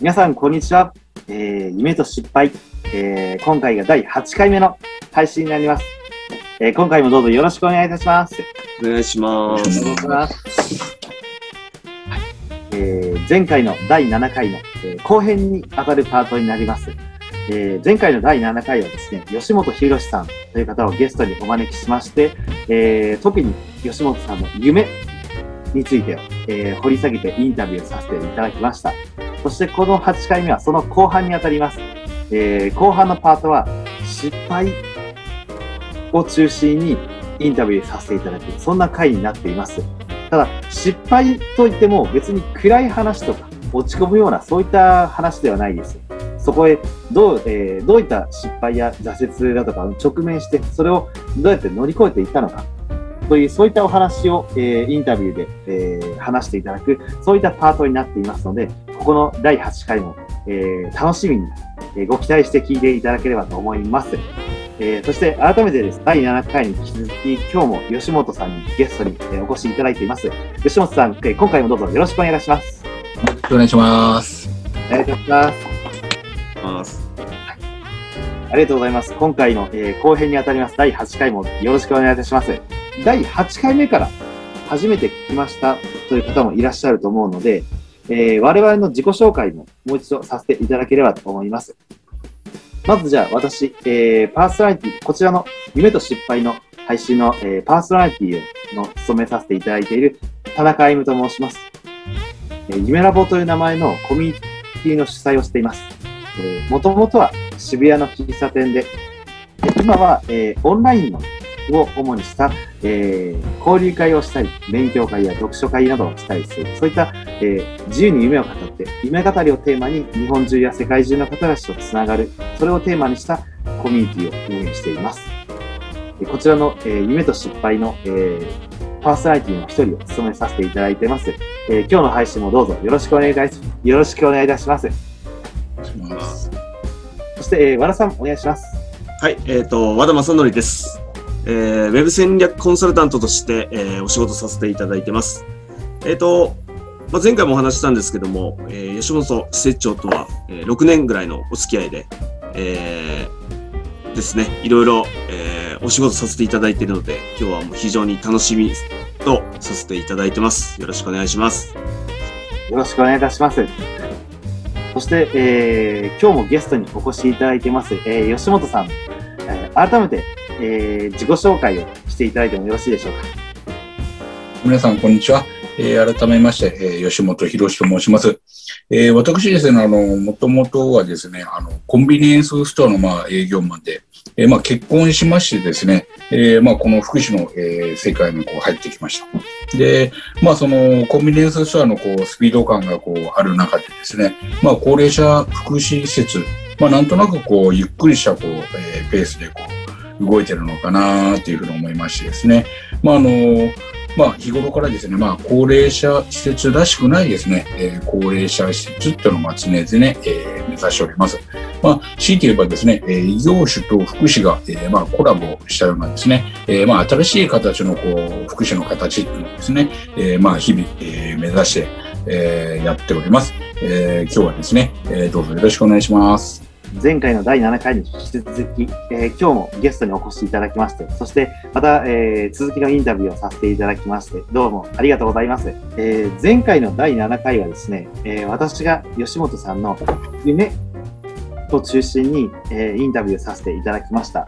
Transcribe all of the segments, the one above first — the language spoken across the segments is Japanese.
皆さん、こんにちは。えー、夢と失敗、えー、今回が第8回目の配信になります。えー、今回もどうぞよろしくお願いいたします。お願いします。お願いします。えー、前回の第7回の、えー後編に当たるパートになります。えー前回の第7回はですね、吉本博さんという方をゲストにお招きしまして、えー特に吉本さんの夢についてを、えー掘り下げてインタビューさせていただきました。そしてこの8回目はその後半にあたります。えー後半のパートは失敗を中心にインタビューさせていただく、そんな回になっています。ただ、失敗といっても別に暗い話とか落ち込むようなそういった話ではないです。そこへどう、えーどういった失敗や挫折だとか直面して、それをどうやって乗り越えていったのか、という、そういったお話を、えーインタビューで、えー話していただく、そういったパートになっていますので、ここの第8回も、えー楽しみに、えーご期待して聞いていただければと思います。えーそして改めてです。第7回に引き続き、今日も吉本さんにゲストに、えーお越しいただいています。吉本さん、えー今回もどうぞよろしくお願いします。よろしくお願いします。お願いします。ますありがとうございます。今回の、えー後編にあたります第8回もよろしくお願いいたします。第8回目から初めて聞きましたという方もいらっしゃると思うので、えー我々の自己紹介ももう一度させていただければと思います。まずじゃあ私、えーパーソナリティ、こちらの夢と失敗の配信の、えーパーソナリティの務めさせていただいている田中歩夢と申します。えー夢ラボという名前のコミュニティの主催をしています。もともとは渋谷の喫茶店で、で今は、えーオンラインのを主にした、えー交流会をしたり、勉強会や読書会などをしたりする、そういった、えー自由に夢を語って、夢語りをテーマに日本中や世界中の方たちとつながる、それをテーマにしたコミュニティを運営しています。えこちらの、えー夢と失敗の、えーパーソナリティの一人を務めさせていただいています。えー今日の配信もどうぞよろしくお願いいたしよろしくお願いいたします。お願いします。そして、えー和田さんお願いします。はい、えっ、と、和田正則です。えー、ウェブ戦略コンサルタントとして、えーお仕事させていただいてます。えっ、と、まあ、前回もお話ししたんですけども、えー吉本施設長とは、えー6年ぐらいのお付き合いで、えーですね、いろいろ、えーお仕事させていただいているので、今日はもう非常に楽しみとさせていただいてます。よろしくお願いします。よろしくお願いいたします。そして、えー今日もゲストにお越しいただいてます、えー吉本さん、えー改めて、えー自己紹介をしていただいてもよろしいでしょうか？皆さん、こんにちは。えー改めまして、えー吉本博と申します。えー私ですね、あの、もともとはですね、あの、コンビニエンスストアの、まあ、営業マンで、えーまあ、結婚しましてですね、えーまあ、この福祉の、えー世界にこう入ってきました。で、まあ、その、コンビニエンスストアの、こう、スピード感が、こう、ある中でですね、まあ、高齢者福祉施設、まあ、なんとなく、こう、ゆっくりした、こう、えーペースで、こう、動いてるのかなっていうふうに思いましてですね。まあ、あの、まあ、日頃からですね、まあ、高齢者施設らしくないですね、えー高齢者施設っていうのを常々、えー目指しております。まあ、強いて言えばですね、えー異業種と福祉が、えーまあ、コラボしたようなですね、えーまあ、新しい形のこう福祉の形っていうのをですね、えーまあ、日々、えー目指して、えーやっております。えー今日はですね、えーどうぞよろしくお願いします。前回の第7回に引き続き、えー今日もゲストにお越しいただきまして、そしてまた、えー続きのインタビューをさせていただきまして、どうもありがとうございます。えー前回の第7回はですね、え私が吉本さんの夢を中心に、えインタビューさせていただきました。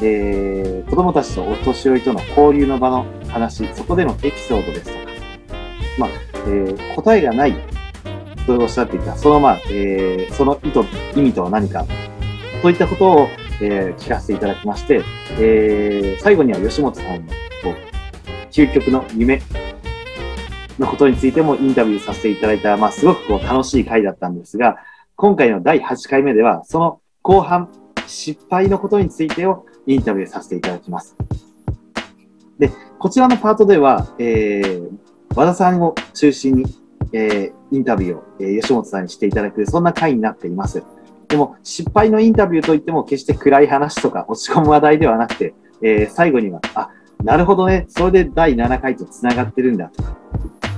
え子供たちとお年寄りとの交流の場の話、そこでのエピソードですとか、まあ、え答えがないとおっしゃっていた、そのまあ、えーその意図、意味とは何か、といったことを、えー聞かせていただきまして、えー最後には吉本さんの、究極の夢のことについてもインタビューさせていただいた、まあ、すごくこう楽しい回だったんですが、今回の第8回目では、その後半、失敗のことについてをインタビューさせていただきます。で、こちらのパートでは、えー和田さんを中心に、えーインタビューを、えー吉本さんにしていただく、そんな回になっています。でも、失敗のインタビューといっても、決して暗い話とか落ち込む話題ではなくて、えー最後には、あ、なるほどね、それで第7回と繋がってるんだとか、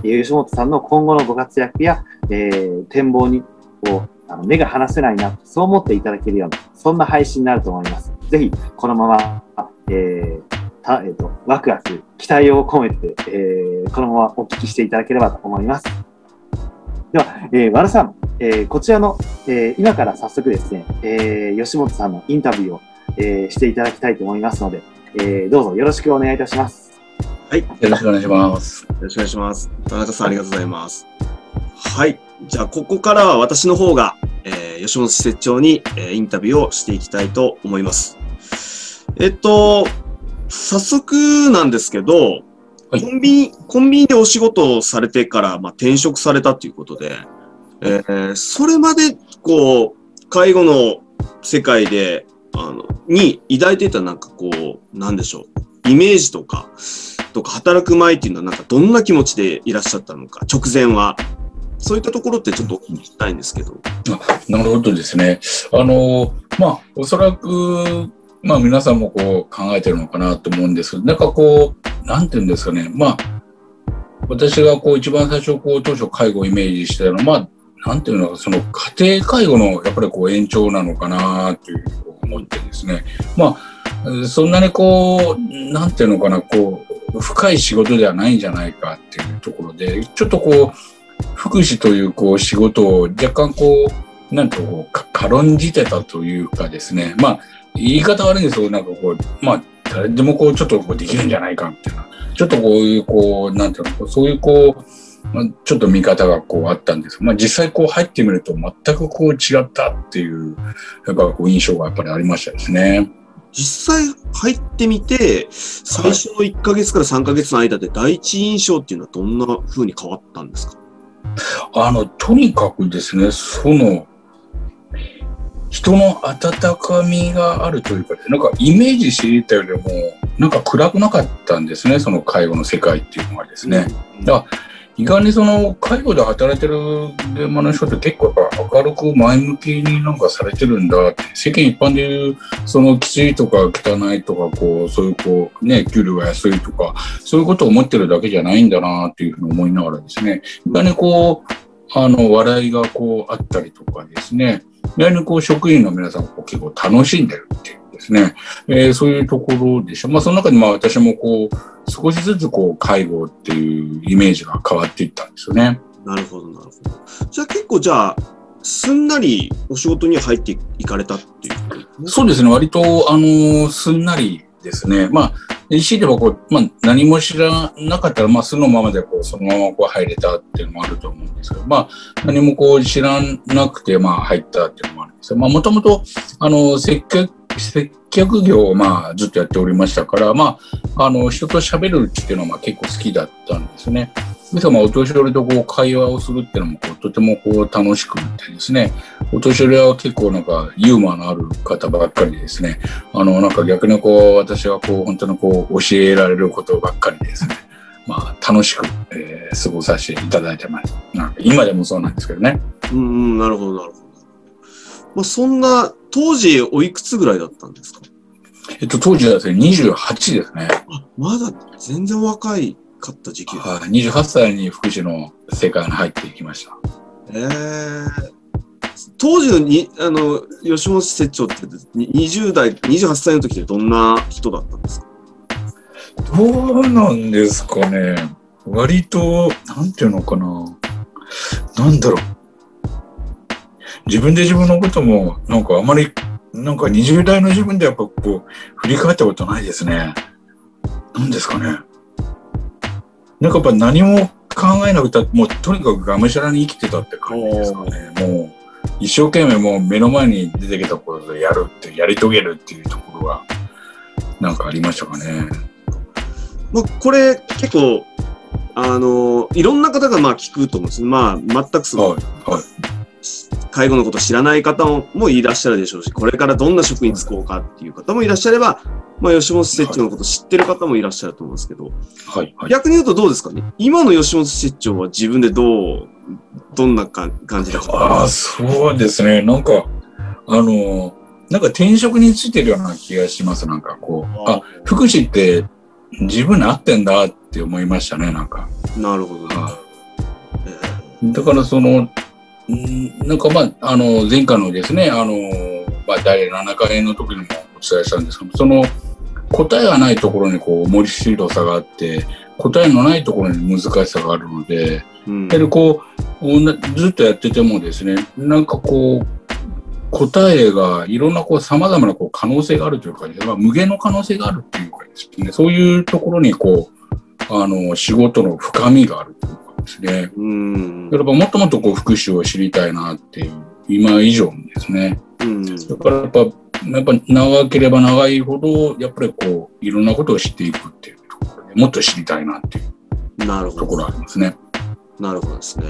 え吉本さんの今後のご活躍や、えー展望にをあの目が離せないな、そう思っていただけるような、そんな配信になると思います。ぜひ、このまま、えーたえーとワクワク、期待を込めて、えーこのままお聞きしていただければと思います。では、えー和田さん、えーこちらの、えー今から早速ですね、えー吉本さんのインタビューを、えーしていただきたいと思いますので、えーどうぞよろしくお願いいたします。はい。よろしくお願いします。よろしくお願いします。田中さんありがとうございます。はい。じゃあ、ここからは私の方が、えー吉本施設長に、えーインタビューをしていきたいと思います。えっと、早速なんですけど、はいコンビニ、コンビニでお仕事をされてから、まあ、転職されたということで、えーそれまで、こう、介護の世界で、あの、に抱いていたなんかこう、なんでしょう、イメージとか、とか働く前っていうのはなんかどんな気持ちでいらっしゃったのか、直前は。そういったところってちょっと聞きたいんですけど。なるほどですね。あの、まあ、おそらく、まあ皆さんもこう考えてるのかなと思うんですけど、なんかこう、なんていうんですかね。まあ、私がこう一番最初こう当初介護をイメージしてたのは、まあ、なんていうのか、その家庭介護のやっぱりこう延長なのかなという思ってですね。まあ、そんなにこう、なんていうのかな、こう、深い仕事ではないんじゃないかっていうところで、ちょっとこう、福祉というこう仕事を若干こう、なんとこう軽んじてたというかですね。まあ、言い方悪いんですけど、なんかこう、まあ、誰でもこう、ちょっとこうできるんじゃないかみたいな。ちょっとこういう、こう、なんていうの、そういうこう、まあちょっと見方がこうあったんですまあ実際こう入ってみると全くこう違ったっていう、やっぱこう印象がやっぱりありましたですね。実際入ってみて、最初の1ヶ月から3ヶ月の間で第一印象っていうのはどんな風に変わったんですか？あの、とにかくですね、その、人の温かみがあるというか、なんかイメージしていたよりも、なんか暗くなかったんですね、その介護の世界っていうのがですね。だ意外にその介護で働いてる現場の人って結構やっぱ明るく前向きになんかされてるんだって世間一般でいうそのきついとか汚いとかこうそういうこうね給料が安いとかそういうことを思ってるだけじゃないんだなっていうふうに思いながらですね意外にこうあの笑いがこうあったりとかですね意外にこう職員の皆さんこう結構楽しんでるっていうですね、えーそういうところでしょ。まあその中でまあ私もこう少しずつこう介護っていうイメージが変わっていったんですよね。なるほど、なるほど。じゃあ結構じゃあ、すんなりお仕事に入っていかれたっていう。そうですね、割と、あのーすんなりですね。まあ、EC ではこう、まあ、何も知らなかったら、まあ、そのままで、こう、そのままこう入れたっていうのもあると思うんですけど、まあ、何もこう知らなくて、まあ、入ったっていうのもあるんですよ。まあ、もともと、あの、接客、接客業を、まあ、ずっとやっておりましたから、まあ、あの、人と喋るっていうのは、まあ、結構好きだったんですね。ですから、まあ、お年寄りとこう、会話をするっていうのも、こう、とてもこう、楽しくてですね、お年寄りは結構なんかユーモアのある方ばっかりでですね、あの、なんか逆にこう、私はこう、本当にこう、教えられることばっかりでですね、まあ、楽しく、えー過ごさせていただいてます。なんか今でもそうなんですけどね。うんうん、なるほど、なるほど。まあ、そんな、当時おいくつぐらいだったんですか？えっと、当時はですね、28ですね。あ、まだ全然若いかった時期。はい、28歳に福祉の世界に入っていきました。ええ当時のに、あの、吉本施設長って、に20代、28歳の時ってどんな人だったんですか？どうなんですかね。割と、なんていうのかな。なんだろう。自分で自分のことも、なんかあまり、なんか20代の自分でやっぱこう、振り返ったことないですね。なんですかね。なんかやっぱ何も考えなくて、もうとにかくがむしゃらに生きてたって感じですかね。もう、一生懸命もう目の前に出てきたことでやるって、やり遂げるっていうところが、なんかありましたかね。まあ、これ結構、あの、いろんな方がまあ聞くと思うんですまあ、全くその、はい、はい。介護のこと知らない方ももいらっしゃるでしょうし、これからどんな職に就こうかっていう方もいらっしゃれば、まあ、吉本施設長のこと知ってる方もいらっしゃると思うんですけど、はい、はい。逆に言うとどうですかね？今の吉本施設長は自分でどう、どんなか感じだああ、そうですね。なんか、あの、なんか転職についてるような気がします。なんかこう、あ、福祉って自分に合ってんだって思いましたね、なんか。なるほどね。あだからその、うんなんかまあ、あの、前回のですね、あの、まあ、第7回の時にもお伝えしたんですけど、その、答えがないところにこう、森白さがあって、答えのないところに難しさがあるので、うん。やはりこう、なずっとやっててもですね、なんかこう、答えがいろんなこう様々なこう可能性があるというか、まあ、無限の可能性があるっていうかですね、そういうところにこう、あの、仕事の深みがあるというかですね、うんやっぱもっともっとこう福祉を知りたいなっていう、今以上にですね。うんだからやっぱ、やっぱ長ければ長いほど、やっぱりこう、いろんなことを知っていくっていうところで、もっと知りたいなっていうなるほど。ところありますね。なるほどですね。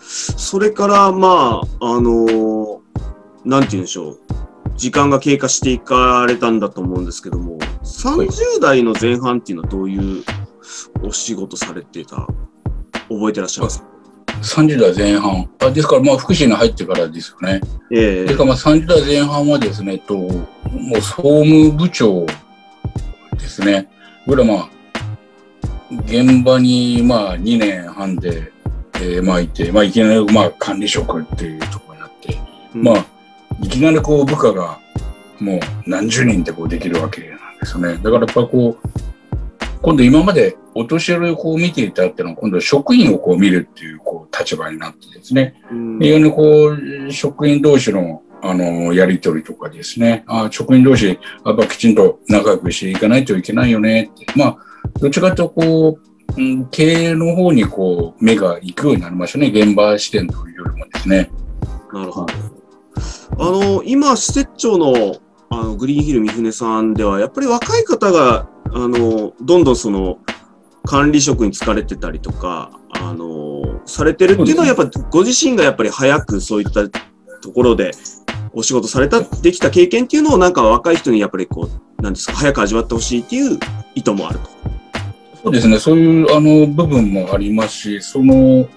それから、まあ、あのーなんて言うんでしょう。時間が経過していかれたんだと思うんですけども、30代の前半っていうのはどういうお仕事されてた覚えてらっしゃいます？か30代前半。あですから、まあ、福祉に入ってからですよね。ええてか、まあ、30代前半はですね、と、もう総務部長ですね。これはまあ、現場にまあ2年半で、えーまあいて、まあいきなりまあ管理職っていうところになって、まあ、いきなりこう部下がもう何十人ってこうできるわけなんですよね。だからやっぱりこう、今度今までお年寄りをこう見ていたっていうのは今度職員をこう見るっていうこう立場になってですね。うん非常にこう、職員同士の、あの、やりとりとかですね。あ職員同士、やっぱきちんと仲良くしていかないといけないよねって。まあ、どっちかというと、こう、うん、経営の方にこう、目が行くようになりましたね。現場視点というよりもですね。なるほど。あの、今、施設長のあのグリーンヒル三船さんでは、やっぱり若い方が、あの、どんどんその、管理職に就かれてたりとか、あの、されてるっていうのは、やっぱご自身がやっぱり早くそういったところでお仕事された、できた経験っていうのをなんか若い人にやっぱりこう、なんですか、早く味わってほしいっていう意図もあると。そうですね。そういう、あの、部分もありますし、その、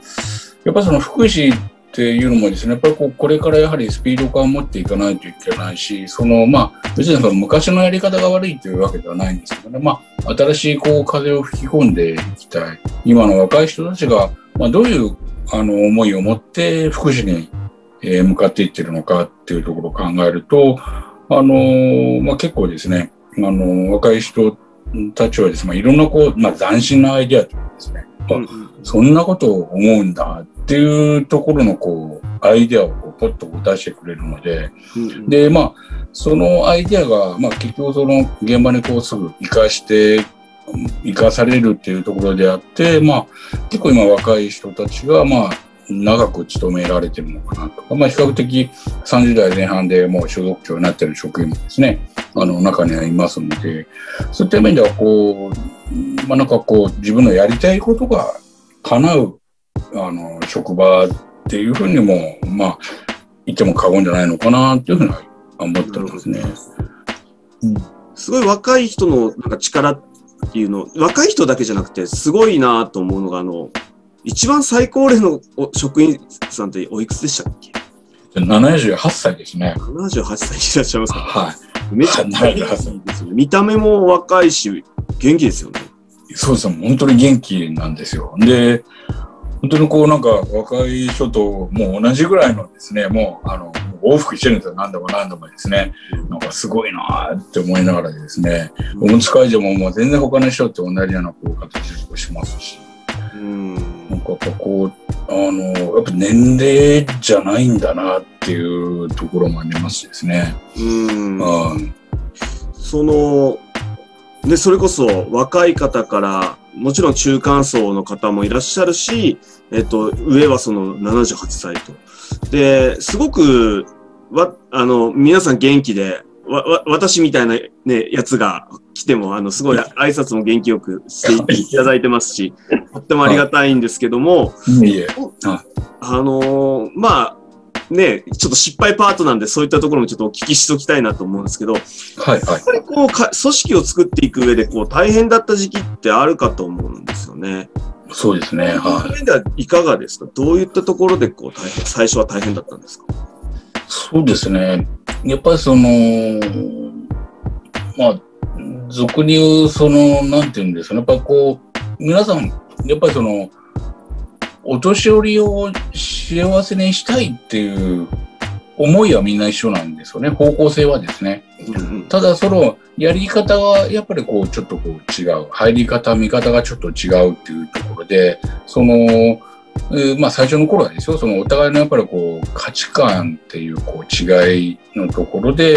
やっぱりその福祉っていうのもですね、やっぱりこう、これからやはりスピード感を持っていかないといけないし、その、まあ、別にその昔のやり方が悪いというわけではないんですけどね、まあ、新しいこう、風を吹き込んでいきたい。今の若い人たちが、まあ、どういう、あの、思いを持って福祉に、えー向かっていってるのかっていうところを考えると、あのまあ、結構ですね、あの若い人たちはですね、まあ、いろんなこう、まあ、斬新なアイデアというかですね、あうんそんなことを思うんだっていうところのこう、アイデアをこうポッと出してくれるので、うんで、まあ、そのアイデアが、まあ、結局その現場にこうすぐ活かして、活かされるっていうところであって、まあ、結構今若い人たちが、まあ、長く勤められてるのかなとか、まあ、比較的30代前半でもう所属長になってる職員もですね、あの、中にはいますので、そういった面では、こう、まあ、なんかこう、自分のやりたいことが叶う、あの、職場っていうふうにも、まあ、言っても過言じゃないのかなっていうふうには思ってますね。すごい若い人のなんか力っていうの、若い人だけじゃなくて、すごいなと思うのが、あの、一番最高齢のお職員さんっておいくつでしたっけ？78歳ですね。?78 歳いらっしゃいますかはい。めちゃくちゃ元気ですよね。見た目も若いし、元気ですよね。そうですね。本当に元気なんですよ。で、本当にこうなんか若い人ともう同じぐらいのですね、もうあの、往復してるんですよ。何度も何度もですね。なんかすごいなーって思いながらですね、おむつ会場ももう全然他の人と同じようなこう形でこうしますし、うん。なんかやっぱこう、あの、やっぱ年齢じゃないんだなっていうところもありますしですね。うん。うん。その、で、それこそ若い方から、もちろん中間層の方もいらっしゃるし、えっと、上はその78歳と。で、すごく、わ、あの、皆さん元気で、わ、わ、私みたいなね、やつが来ても、あの、すごい挨拶も元気よくしていただいてますし、とってもありがたいんですけども。あのーまあ、ね、ちょっと失敗パートなんで、そういったところもちょっとお聞きしときたいなと思うんですけど、はいはいやっ。ぱりこうか、組織を作っていく上で、こう、大変だった時期ってあるかと思うんですよね。そうですね。そうはいいう。面ではいかがですか？どういったところで、こう、大変、最初は大変だったんですか？そうですね。やっぱりその、まあ、俗に言う、その、なんていうんですかね。やっぱりこう、皆さん、やっぱりその、お年寄りをし幸せにしたいっていう思いはみんな一緒なんですよね。方向性はですね。ただそのやり方はやっぱりこうちょっとこう違う。入り方、見方がちょっと違うっていうところで、その、えー、まあ最初の頃はですよ、そのお互いのやっぱりこう価値観っていうこう違いのところで、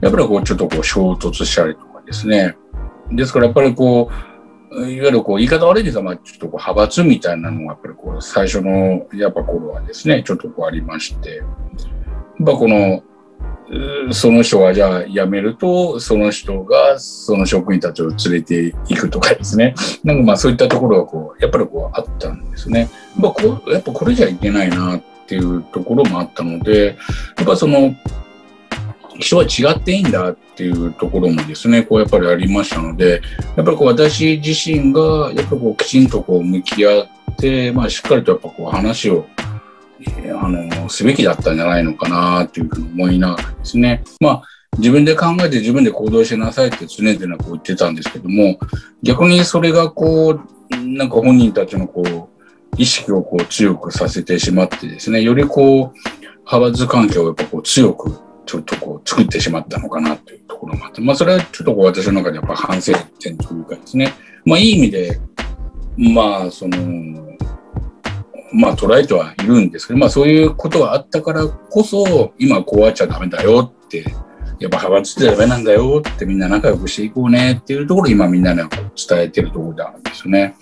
やっぱりこうちょっとこう衝突したりとかですね。ですからやっぱりこう、いいわゆるこう言い方悪いですが、まあちょっとこう派閥みたいなのがやっぱりこう最初のやっぱ頃はですね、ちょっとこうありまして、ぱこの、その人がじゃあ辞めると、その人がその職員たちを連れていくとかですね。なんかまあそういったところがこう、やっぱりこうあったんですね。まあこやっぱこれじゃいけないなっていうところもあったので、やっぱその、人は違っていいんだっていうところもですね、こうやっぱりありましたので、やっぱりこう私自身がやっぱこうきちんとこう向き合って、まあしっかりとやっぱこう話をあの、すべきだったんじゃないのかなというふうに思いながらですね。まあ、自分で考えて自分で行動しなさいって常々こう言ってたんですけども、逆にそれがこう、なんか本人たちのこう、意識をこう強くさせてしまってですね、よりこう、派閥関係をやっぱこう強くちょっとこう作ってしまったのかなというところもあって、まあそれはちょっとこう私の中でやっぱ反省点というかですね、まあいい意味で、まあその、まあ捉えてはいるんですけど、まあそういうことがあったからこそ、今こうあっちゃダメだよって、やっぱ派閥ってダメなんだよってみんな仲良くしていこうねっていうところ今みんなに伝えてるところであるんですよね。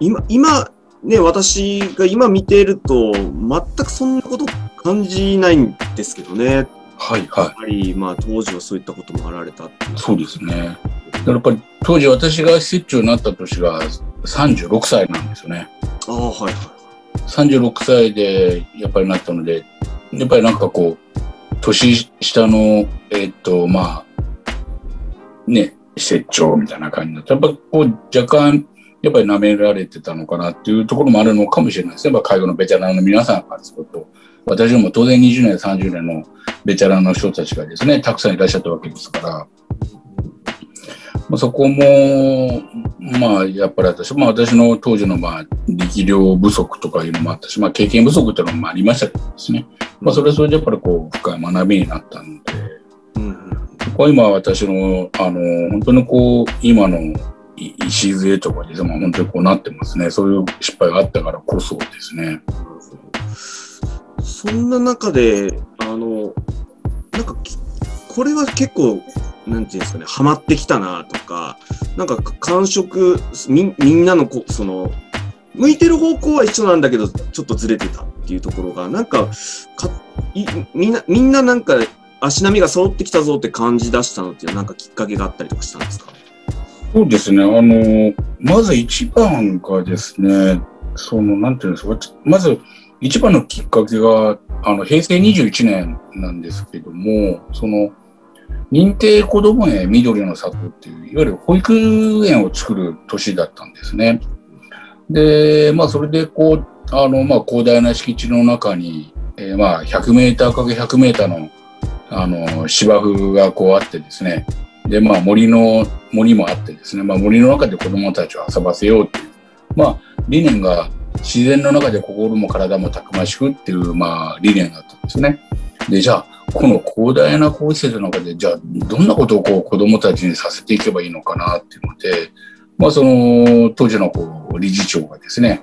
今、今、ね、私が今見ていると、全くそんなこと感じないんですけどね。はいはい。やっぱり、まあ当時はそういったこともあられた。そうですね。やっぱり当時私が施設長になった年が36歳なんですよね。ああ、はいはい。36歳でやっぱりなったので、やっぱりなんかこう、年下の、えー、っと、まあ、ね、施設長みたいな感じになって、やっぱこう若干、やっぱり舐められてたのかなっていうところもあるのかもしれないですね。やっぱ介護のベテランの皆さんからすると。私ども当然20年、30年のベテランの人たちがですね、たくさんいらっしゃったわけですから、まあ、そこも、まあ、やっぱり私、まあ、私の当時の、まあ、力量不足とかいうのもあったし、まあ、経験不足っていうのもありましたけどですね。まあ、それはそれでやっぱりこう、深い学びになったので、うん、ここは今私の、あの、本当にこう、今の礎とかですね、まあ、本当にこうなってますね。そういう失敗があったからこそですね。そんな中で、あの、なんか、これは結構なんていうんですかね、ハマってきたなとか、なんか感触、みみんなのこ、その、向いてる方向は一緒なんだけど、ちょっとずれてたっていうところが、なんか、かいみんな、みんななんか、足並みが揃ってきたぞって感じ出したのっていうなんかきっかけがあったりとかしたんですか？そうですね。あの、まず一番がですね、その、なんていうんですか、まず一番のきっかけが、あの、平成21年なんですけども、その、認定こども園緑の里っていう、いわゆる保育園を作る年だったんですね。で、まあ、それで、こう、あの、まあ、広大な敷地の中に、えー、まあ、100メーターかけ100メーターの、あの、芝生がこうあってですね。で、まあ、森の、森もあってですね。まあ、森の中で子供たちを遊ばせようっていう、まあ、理念が自然の中で心も体もたくましくっていう、まあ、理念だったんですね。で、じゃあ、この広大なこう施設の中で、じゃあ、どんなことをこう子供たちにさせていけばいいのかなっていうので、まあ、その、当時のこう理事長がですね、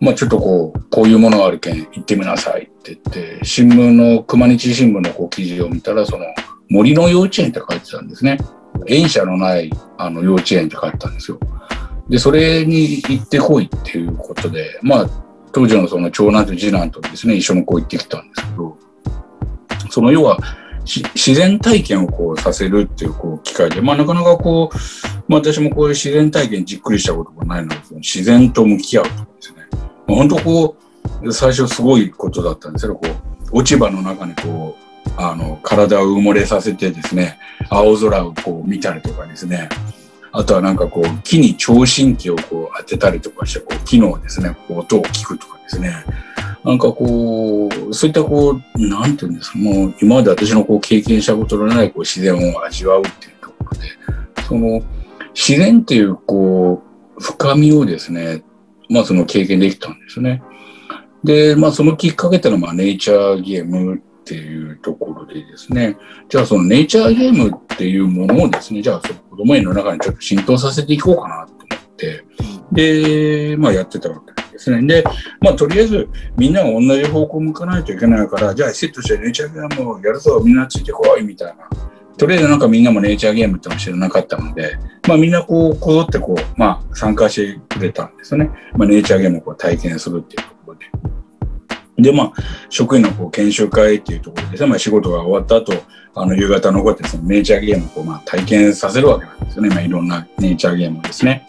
まあ、ちょっとこう、こういうものがあるけん行ってみなさいって言って、新聞の、熊日新聞のこう記事を見たら、その、森の幼稚園って書いてたんですね。園舎のないあの幼稚園って書いてたんですよ。で、それに行ってこいっていうことで、まあ、当時のその長男と次男とですね、一緒にこう行ってきたんですけど、その要は自然体験をこうさせるっていうこう機会で、まあ、なかなかこう、まあ、私もこういう自然体験じっくりしたことがないので、自然と向き合うとかですね、まあ、本当こう、最初すごいことだったんですけど、こう、落ち葉の中にこう、あの、体を埋もれさせてですね、青空をこう見たりとかですね、あとはなんかこう、木に聴診器をこう当てたりとかして、こう、木のですね、音を聞くとかですね、なんかこう、そういったこう、なんていうんですか、もう今まで私のこう経験したことのないこう自然を味わうっていうところで、その自然っていうこう、深みをですね、まあその経験できたんですね。で、まあそのきっかけっていうのは、まあネイチャーゲームっていうところでですね、じゃあそのネイチャーゲームっていうものをですね、じゃあその子供園の中にちょっと浸透させていこうかなと思って、で、まあやってたわけですね。で、まあとりあえずみんなが同じ方向向かないといけないから、じゃあセットしてネイチャーゲームをやるぞ、みんなついてこいみたいな。とりあえずなんかみんなもネイチャーゲームっての知らなかったので、まあみんなこう、こぞってこう、まあ参加してくれたんですよね。まあネイチャーゲームをこう体験するっていうところで。で、まあ、職員のこう研修会っていうところで、まあ、仕事が終わった後、あの、夕方残ってそのネイチャーゲームをこう、まあ、体験させるわけなんですよね。まあ、いろんなネイチャーゲームですね。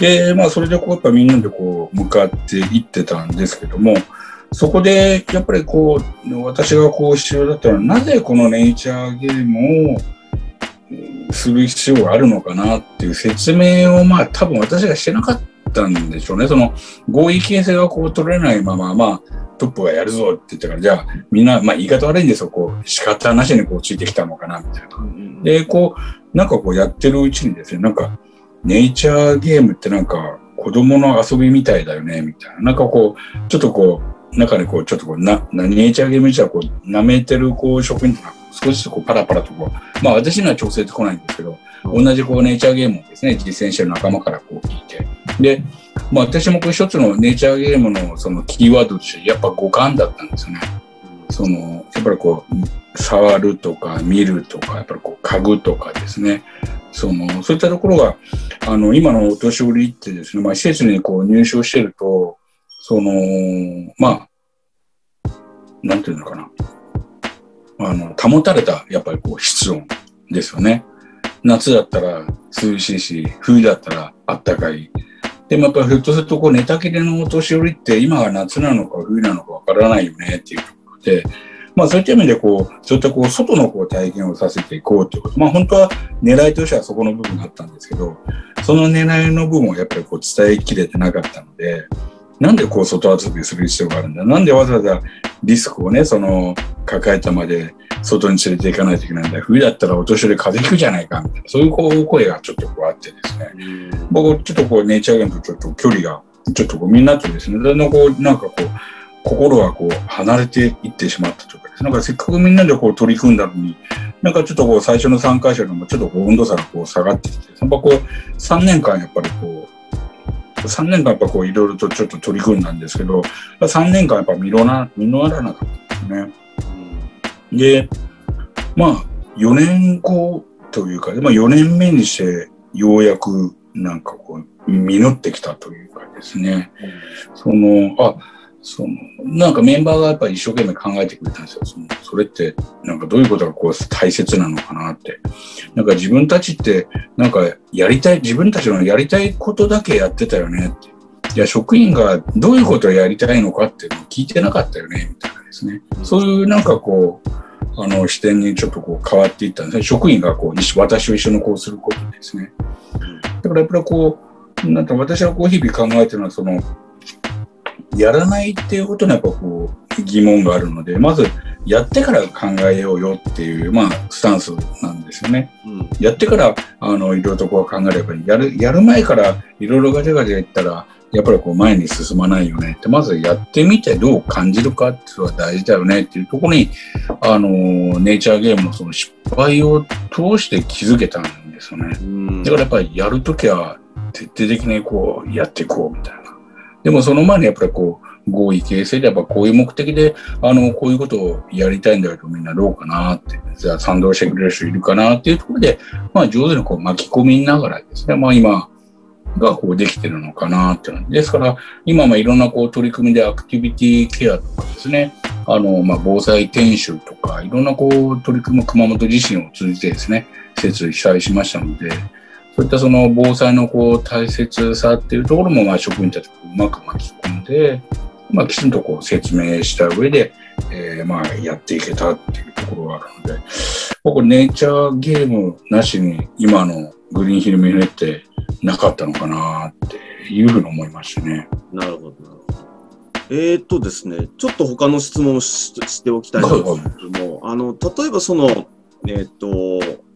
で、まあ、それでこう、やっぱみんなでこう、向かっていってたんですけども、そこで、やっぱりこう、私がこう必要だったのは、なぜこのネイチャーゲームをする必要があるのかなっていう説明を、まあ、多分私がしてなかったんでしょうね。その合意形成がこう取れないまま、まあ、トップがやるぞって言ったから、じゃあ、みんな、まあ言い方悪いんですよ、こう、仕方なしにこうついてきたのかな、みたいな。で、こう、なんかこうやってるうちにですね、なんか、ネイチャーゲームってなんか、子供の遊びみたいだよね、みたいな。なんかこう、ちょっとこう、中でこう、ちょっとこう、な、ネイチャーゲームじゃこう、舐めてるこう、職員って少しずつこう、パラパラとこう、まあ私には調整ってこないんですけど、同じこう、ネイチャーゲームをですね、実践してる仲間からこう聞いて、で、まあ、私もこれ一つのネイチャーゲームのそのキーワードとしてやっぱ五感だったんですよね。そのやっぱりこう触るとか見るとかやっぱりこう嗅ぐとかですね。そのそういったところがあの今のお年寄りってですね、まあ、施設にこう入所してるとそのまあなんていうのかな。あの保たれたやっぱりこう室温ですよね。夏だったら涼しいし冬だったらあったかいでもやっぱひょっとするとこう寝たきりのお年寄りって今が夏なのか冬なのかわからないよねっていうところで、まあそういった意味でこう、そういったこう外のこう体験をさせていこうということ。まあ本当は狙いとしてはそこの部分があったんですけど、その狙いの部分をやっぱりこう伝えきれてなかったので、なんでこう外遊びする必要があるんだ？なんでわざわざリスクをね、その抱えたまで外に連れて行かないといけないんだ？冬だったらお年寄り風邪ひくじゃないかみたいな、そういうこう声がちょっとこうあってですね。僕、ちょっとこうネイチャーゲームとちょっと距離が、ちょっとこうみんなとですね、だんだんこう、なんかこう、心がこう離れていってしまったというかですね、なんかせっかくみんなでこう取り組んだのに、なんかちょっとこう最初の参加者のもちょっとこう温度差がこう下がってきて、やっぱこう3年間やっぱりこう、3年間やっぱこういろいろとちょっと取り組んだんですけど、3年間やっぱ実ら実らなかったですね。で、まあ、4年後というか、まあ、4年目にしてようやくなんかこう実ってきたというかですね、そのあそのなんかメンバーがやっぱり一生懸命考えてくれたんですよ。そのそれってなんかどういうことがこう大切なのかなって。なんか自分たちってなんかやりたい自分たちのやりたいことだけやってたよねって。いや職員がどういうことをやりたいのかっていうのを聞いてなかったよねみたいなですね。そういうなんかこうあの視点にちょっとこう変わっていったんですね。職員がこう私を一緒にこうすることですね。だからやっぱりこう、なんか私はこう日々考えてるのは、その、やらないっていうことにやっぱこう疑問があるので、まずやってから考えようよっていう、まあ、スタンスなんですよね。うん、やってから、あの、いろいろとこう考えればいい。やる、やる前からいろいろガチャガチャ言ったら、やっぱりこう前に進まないよねって、まずやってみてどう感じるかっていうのが大事だよねっていうところに、あの、ネイチャーゲームのその失敗を通して気づけたんですよね。だからやっぱりやるときは徹底的にこうやっていこうみたいな。でもその前にやっぱりこう、合意形成でやっぱこういう目的で、あの、こういうことをやりたいんだけどみんなどうかなって、じゃあ賛同してくれる人いるかなっていうところで、まあ上手にこう巻き込みながらですね、まあ今、がこうできてるのかなっていうので。すから、今もいろんなこう取り組みでアクティビティケアとかですね、あの、まあ、防災研修とか、いろんなこう取り組み熊本地震を通じてですね、施設被災しましたので、そういったその防災のこう大切さっていうところも、まあ、職員たちがうまく巻き込んで、まあ、きちんとこう説明した上で、えー、まあ、やっていけたっていうところがあるので、僕、ネイチャーゲームなしに今のグリーンヒルミフネってなかったのかなっていうふうに思いましたね。なるほど、なるほど。えー、っとですね、ちょっと他の質問をしておきたいんですけども、あの、例えばその、えー、っと、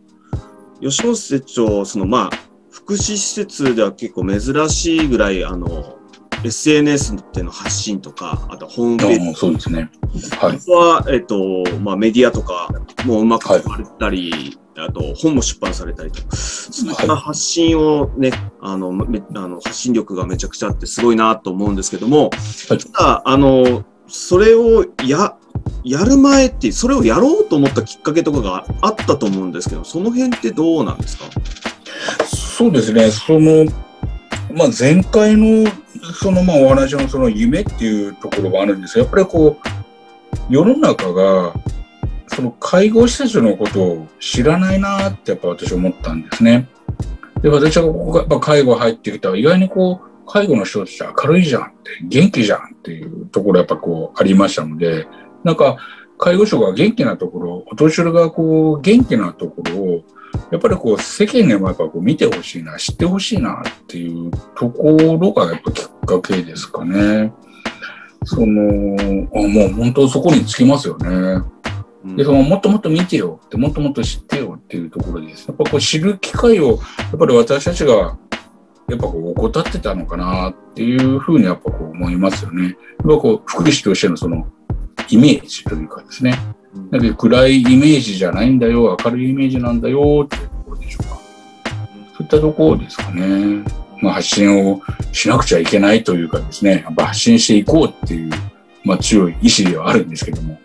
吉本施設長、その、まあ、福祉施設では結構珍しいぐらい、あの、SNS での発信とか、あとホームページ。そうですね。はい。は、えっ、と、まあ、メディアとかもうまく使われたり、はい、あと、本も出版されたりとか、そういった発信をね、あの、めあの発信力がめちゃくちゃあってすごいなと思うんですけども、はい、ただ、あの、それをや、やる前って、それをやろうと思ったきっかけとかがあったと思うんですけど、その辺ってどうなんですか？そうですね、その、まあ、前回のそのまあお話のその夢っていうところがあるんですがやっぱりこう世の中がその介護施設のことを知らないなってやっぱ私思ったんですね。で私はここがやっぱ介護入ってきた。ら意外にこう介護の人たちは明るいじゃんって元気じゃんっていうところやっぱこうありましたのでなんか介護職が元気なところお年寄りがこう元気なところをやっぱりこう世間にもやっぱこう見てほしいな、知ってほしいなっていうところがやっぱきっかけですかね。その、あもう本当そこにつきますよね。で、そのもっともっと見てよって、もっともっと知ってよっていうところです。やっぱこう知る機会を、やっぱり私たちが、やっぱこう怠ってたのかなっていうふうにやっぱこう思いますよね。やっぱこう福祉としてのそのイメージというかですね。だけど暗いイメージじゃないんだよ、明るいイメージなんだよっていうところでしょうか。そういったところですかね。まあ、発信をしなくちゃいけないというかですね、やっぱ発信していこうっていう、まあ、強い意志ではあるんですけども、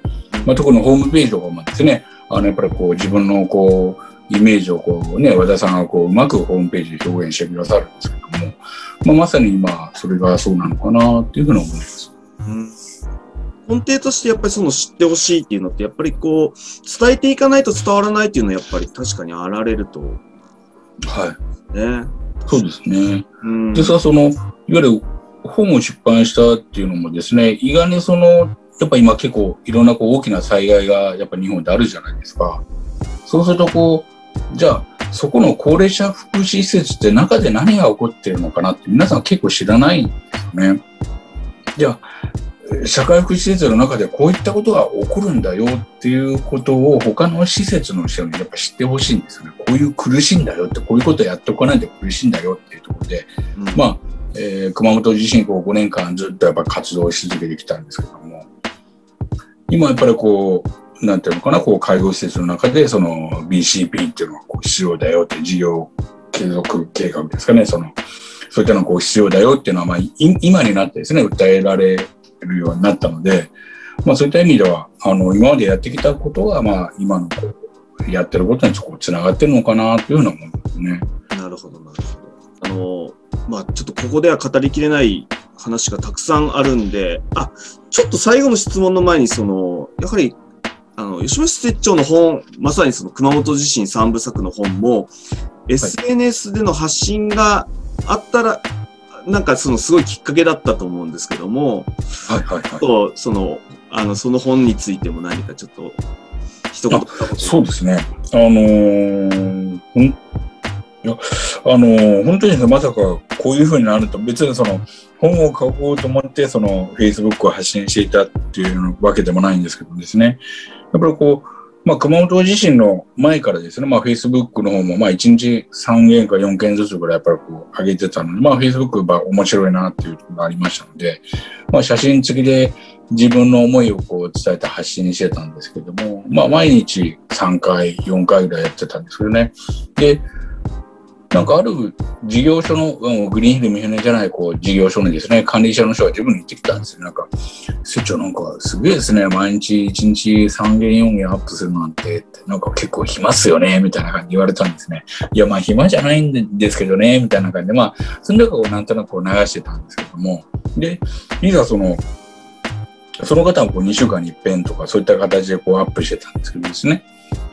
まあ、特にホームページとかもですね、あの、やっぱりこう自分のこう、イメージをこうね、和田さんがこう、うまくホームページで表現してくださるんですけども、まあ、まさに今、それがそうなのかなっていうふうに思います。うん根底としてやっぱりその知ってほしいっていうのって、やっぱりこう、伝えていかないと伝わらないっていうのはやっぱり確かにあられると。はい。ね。そうですね。うん、その、いわゆる本を出版したっていうのもですね、意外にその、やっぱ今結構いろんなこう大きな災害がやっぱ日本であるじゃないですか。そうするとこう、じゃあ、そこの高齢者福祉施設って中で何が起こってるのかなって皆さん結構知らないんですよね。じゃあ、社会福祉施設の中でこういったことが起こるんだよっていうことを他の施設の人にやっぱ知ってほしいんですよね。こういう苦しいんだよって、こういうことやっておかないと苦しいんだよっていうところで、うん、まあ、えー、熊本地震こう5年間ずっとやっぱ活動し続けてきたんですけども、今やっぱりこう、なんていうのかな、こう介護施設の中でその BCP っていうのはこう必要だよって事業継続計画ですかね、その、そういったのがこう必要だよっていうのは、まあ、今になってですね、訴えられるようになったので、まあ、そういった意味ではあの今までやってきたことが、まあ、今のこうやってることにこうつながってるのかなというような思いますね。なるほどなるほど。あのまあ、ちょっとここでは語りきれない話がたくさんあるんで、あちょっと最後の質問の前にそのやはりあの吉本設長の本まさにその熊本地震三部作の本も、SNS での発信があったらなんかそのすごいきっかけだったと思うんですけども、はいはいはい。とその、あの、その本についても何かちょっと、一言そうですね。あのー、ほん、いや、あのー、本当にまさかこういうふうになると、別にその、本を書こうと思って、その、Facebook を発信していたっていうわけでもないんですけどですね。やっぱりこう、まあ、熊本地震の前からですね、まあ、Facebook の方も、まあ、1日3件か4件ずつぐらいやっぱりこう上げてたので、まあ、Facebook は面白いなっていうところがありましたので、まあ、写真付きで自分の思いをこう伝えて発信してたんですけども、まあ、毎日3回、4回ぐらいやってたんですけどね。で、なんかある事業所の、うん、グリーンヒル三船じゃないこう事業所にですね、管理者の人が自分に言ってきたんですよ。なんか、社長なんかすげえですね、毎日1日3件4件アップするなんて、なんか結構暇っすよね、みたいな感じで言われたんですね。いや、まあ暇じゃないんですけどね、みたいな感じで、まあ、その中をなんとなくこう流してたんですけども、で、いざその、その方はこう2週間に一遍とかそういった形でこうアップしてたんですけどですね。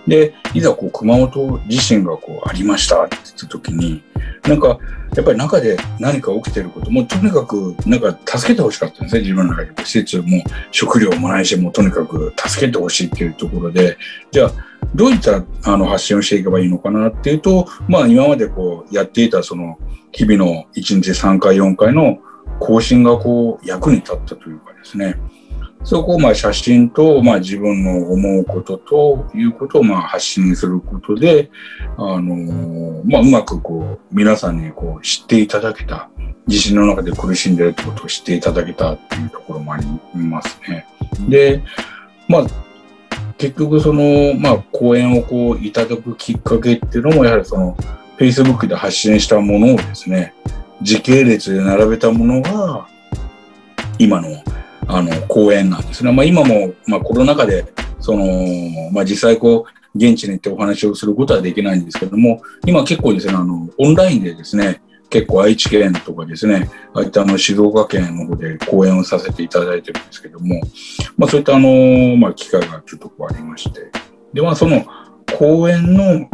で、いざこう熊本地震がこうありましたって言った時に、なんか、やっぱり中で何か起きてること、もとにかく、なんか助けてほしかったんですね、自分の中で。施設も食料もないし、もうとにかく助けてほしいっていうところで、じゃあ、どういったあの発信をしていけばいいのかなっていうと、まあ今までこうやっていたその日々の1日3回4回の更新がこう役に立ったというかですね。そこをまあ写真と、まあ、自分の思うことということをまあ発信することで、あのまあ、うまくこう皆さんにこう知っていただけた地震の中で苦しんでるってことを知っていただけたっていうところもありますね。で、まあ、結局その、まあ、講演をこういただくきっかけっていうのも、やはりその、Facebook で発信したものをですね、時系列で並べたものが、今の、あの、講演なんですね。まあ、今も、まあ、コロナ禍で、その、まあ、実際こう、現地に行ってお話をすることはできないんですけども、今結構ですね、あの、オンラインでですね、結構愛知県とかですね、ああいったあの静岡県の方で講演をさせていただいてるんですけども、まあそういったあの、まあ機会がちょっとこうありまして、で、まあその講演の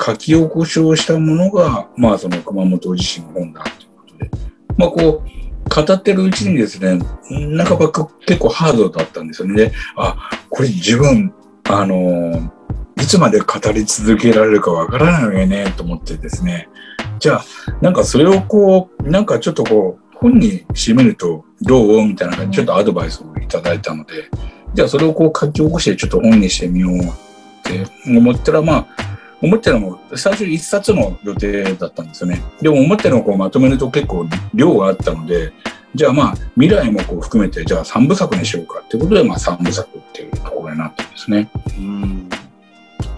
書き起こしをしたものが、まあその熊本地震本だということで、まあこう、語ってるうちにですね、なかなか結構ハードだったんですよね。あ、これ自分、あの、いつまで語り続けられるかわからないよね、と思ってですね。じゃあ、なんかそれをこう、なんかちょっとこう、本に締めるとどう？みたいな感じでちょっとアドバイスをいただいたので、じゃあそれをこう書き起こしてちょっと本にしてみようって思ったら、まあ、思ったのも最初一冊の予定だったんですよね。でも思ったのをこうまとめると結構量があったので、じゃあまあ未来もこう含めてじゃあ三部作にしようかっていうことでまあ三部作っていうところになったんですね。うん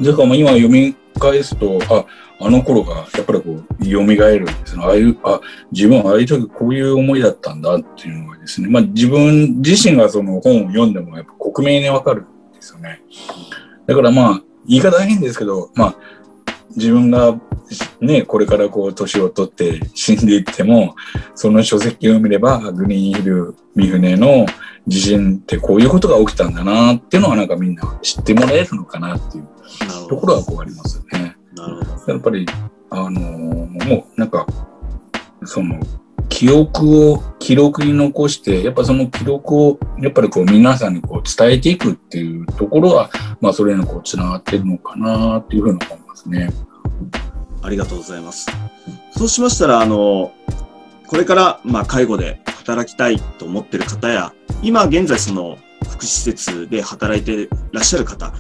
だから今読み返すと、あ、あの頃がやっぱりこう蘇るんですね。ああいう、あ、自分はああいう時こういう思いだったんだっていうのがですね、まあ自分自身がその本を読んでもやっぱ克明にわかるんですよね。だからまあ、言い方は変ですけど、まあ、自分がね、これからこう年を取って死んでいっても、その書籍を見れば、グリーンヒル三船の地震ってこういうことが起きたんだなっていうのはなんかみんな知ってもらえるのかなっていうところはこうありますね。なるほど。やっぱり、あのー、もうなんか、その、記憶を記録に残して、やっぱその記録を、やっぱりこう皆さんにこう伝えていくっていうところは、まあそれにこう繋がってるのかなっていうふうに思いますね。ありがとうございます。そうしましたら、あの、これから、まあ、介護で働きたいと思ってる方や、今現在その福祉施設で働いてらっしゃる方、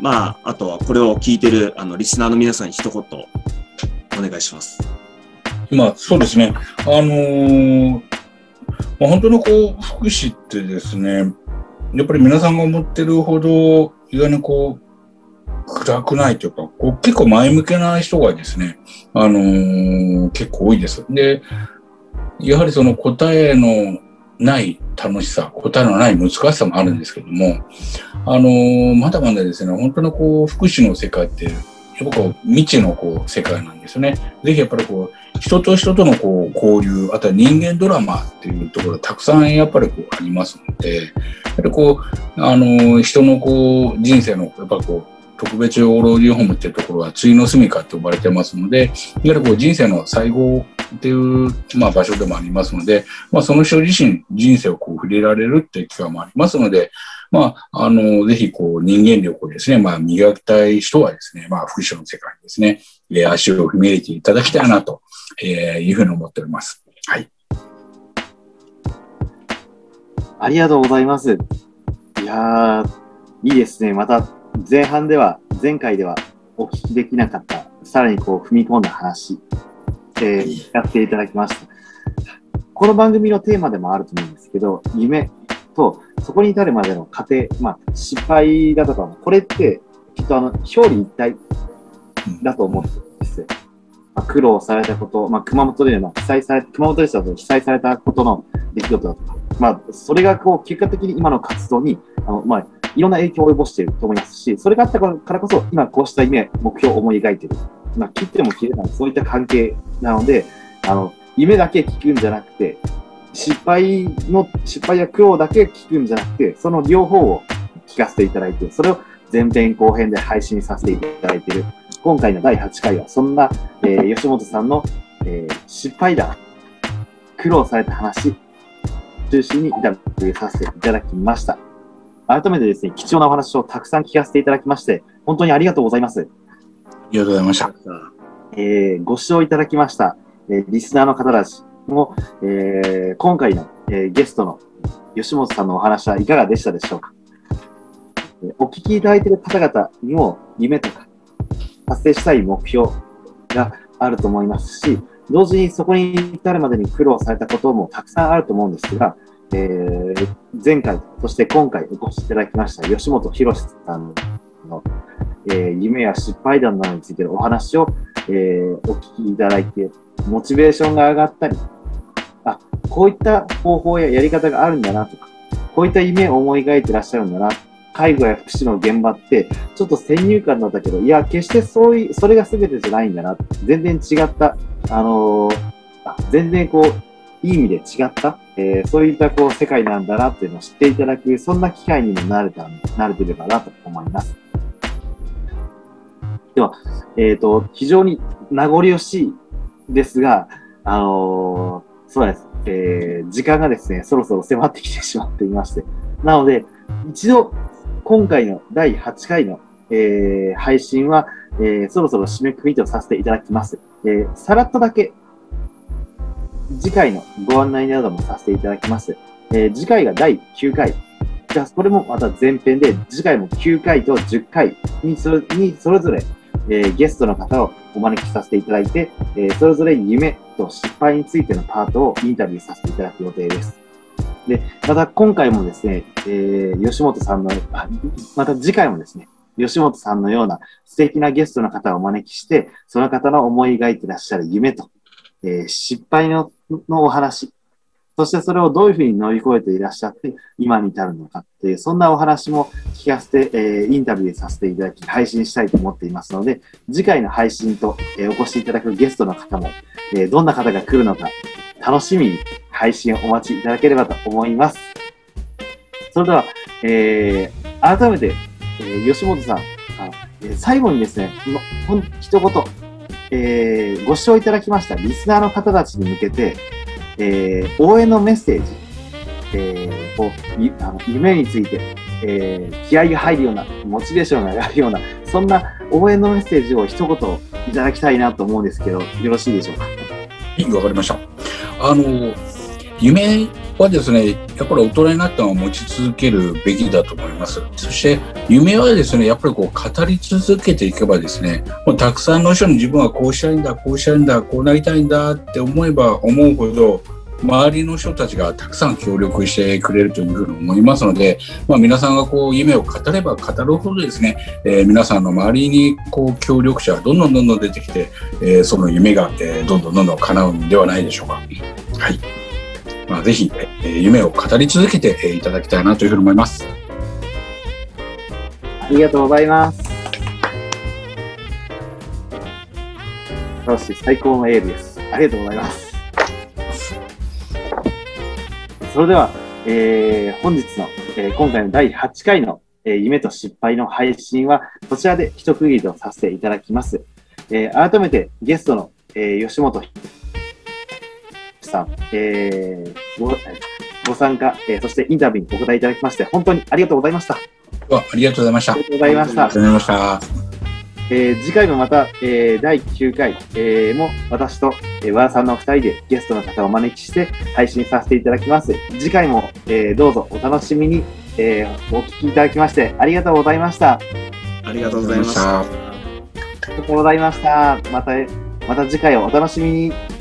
まあ、あとはこれを聞いてるあのリスナーの皆さんに一言お願いします。まあ、そうですね。あのー、まあ、本当のこう、福祉ってですね、やっぱり皆さんが思ってるほど、意外にこう、暗くないというか、こう結構前向きな人がですね、あのー、結構多いです。で、やはりその答えのない楽しさ、答えのない難しさもあるんですけども、あのー、まだまだですね、本当のこう、福祉の世界って、やっぱこう、未知のこう、世界なんですね。ぜひやっぱりこう、人と人とのこう、交流、あとは人間ドラマっていうところたくさんやっぱりこう、ありますので、やっぱりこう、あの、人のこう、人生の、やっぱこう、特別養老人ホームっていうところは、ついの住みかって呼ばれてますので、いわゆるこう人生の最後っていう、まあ、場所でもありますので、まあ、その人自身、人生をこう触れられるっていう機会もありますので、まあ、あの、ぜひ、こう、人間力をですね、まあ、磨きたい人はですね、まあ、福祉の世界にですね、えー、足を踏み入れていただきたいなと、えー、いうふうに思っております。はい。ありがとうございます。いやー、いいですね。また、前半では、前回ではお聞きできなかった、さらにこう、踏み込んだ話、えー、やっていただきました。この番組のテーマでもあると思うんですけど、夢と、そこに至るまでの過程、まあ、失敗だとかも、これって、きっとあの、表裏一体だと思ってるんですよ。まあ、苦労されたこと、まあ、熊本での被災され、熊本でしたと被災されたことの出来事だとか、まあ、それがこう、結果的に今の活動に、あの、まあ、いろんな影響を及ぼしていると思いますし、それがあったからこそ、今こうした夢、目標を思い描いている。まあ、切っても切れない、そういった関係なので、あの、夢だけ聞くんじゃなくて、失敗の、失敗や苦労だけ聞くんじゃなくて、その両方を聞かせていただいて、それを前編後編で配信させていただいている。今回の第8回は、そんな、えー、吉本さんの、えー、失敗談、苦労された話、中心にインタビューさせていただきました。改めてですね、貴重なお話をたくさん聞かせていただきまして、本当にありがとうございます。ありがとうございました。えー、ご視聴いただきました、えー、リスナーの方たちも、えー、今回の、えー、ゲストの吉本さんのお話はいかがでしたでしょうか？えお聞きいただいている方々にも夢とか達成したい目標があると思いますし、同時にそこに至るまでに苦労されたこともたくさんあると思うんですが、えー、前回、そして今回お越しいただきました吉本博さんの、えー、夢や失敗談などについてのお話を、えー、お聞きいただいて、モチベーションが上がったり、こういった方法ややり方があるんだなとか、こういった夢を思い描いてらっしゃるんだな介護や福祉の現場って、ちょっと先入観だったけど、いや、決してそういう、それが全てじゃないんだな。全然違った、あのー、全然こう、いい意味で違った、えー、そういったこう世界なんだなっていうのを知っていただく、そんな機会にもなれた、なれてればなと思います。では、えっ、ー、と、非常に名残惜しいですが、あの、そうです。えー、時間がですね、そろそろ迫ってきてしまっていまして。なので、一度、今回の第8回の、えー、配信は、えー、そろそろ締めくくりとさせていただきます。えー、さらっとだけ、次回のご案内などもさせていただきます。えー、次回が第9回。じゃあ、これもまた前編で、次回も9回と10回にそれにそれぞれ、えー、ゲストの方をお招きさせていただいて、えー、それぞれ夢と失敗についてのパートをインタビューさせていただく予定です。で、また今回もですね、えー、吉本さんの、また次回もですね、吉本さんのような素敵なゲストの方をお招きして、その方の思い描いてらっしゃる夢と、えー、失敗ののお話、そしてそれをどういうふうに乗り越えていらっしゃって、今に至るのかっていう、そんなお話も聞かせて、えー、インタビューさせていただき、配信したいと思っていますので、次回の配信と、えー、お越しいただくゲストの方も、えー、どんな方が来るのか、楽しみに配信をお待ちいただければと思います。それでは、えー、改めて、えー、吉本さん、えー、最後にですね、ほん一言、えー、ご視聴いただきましたリスナーの方たちに向けて、えー、応援のメッセージ、えー、をあの夢について、えー、気合が入るような、モチベーションが上がるような、そんな応援のメッセージを一言いただきたいなと思うんですけど、よろしいでしょうか？わかりました。あの、夢はですね、やっぱり大人になったのは持ち続けるべきだと思います。そして、夢はですね、やっぱりこう語り続けていけばですね、もうたくさんの人に自分はこうしたいんだ、こうしたいんだ、こうなりたいんだって思えば思うほど、周りの人たちがたくさん協力してくれるというふうに思いますので、まあ、皆さんがこう夢を語れば語るほどですね、えー、皆さんの周りにこう協力者がどんどんどんどん出てきて、えー、その夢が、えー、どんどんどんどん叶うんではないでしょうか。はい。まあ、ぜひ、え、夢を語り続けて、え、いただきたいなというふうに思います。ありがとうございます。素晴らしい、最高のエールです。ありがとうございます。それでは、えー、本日の、えー、今回の第8回の、えー、夢と失敗の配信は、こちらで一区切りとさせていただきます。え、改めてゲストの、え、吉本さん、えー、ごご参加、えー、そしてインタビューにお答えいただきまして、本当にありがとうございました。ありがとうございました。ありがとうございました。ありがとうございました。えー、次回もまた、えー、第9回、えー、も私と、えー、和田さんの2人でゲストの方をお招きして配信させていただきます。次回も、えー、どうぞお楽しみに、えー、お聞きいただきましてありがとうございました。ありがとうございました。ありがとうございました。また、また次回をお楽しみに。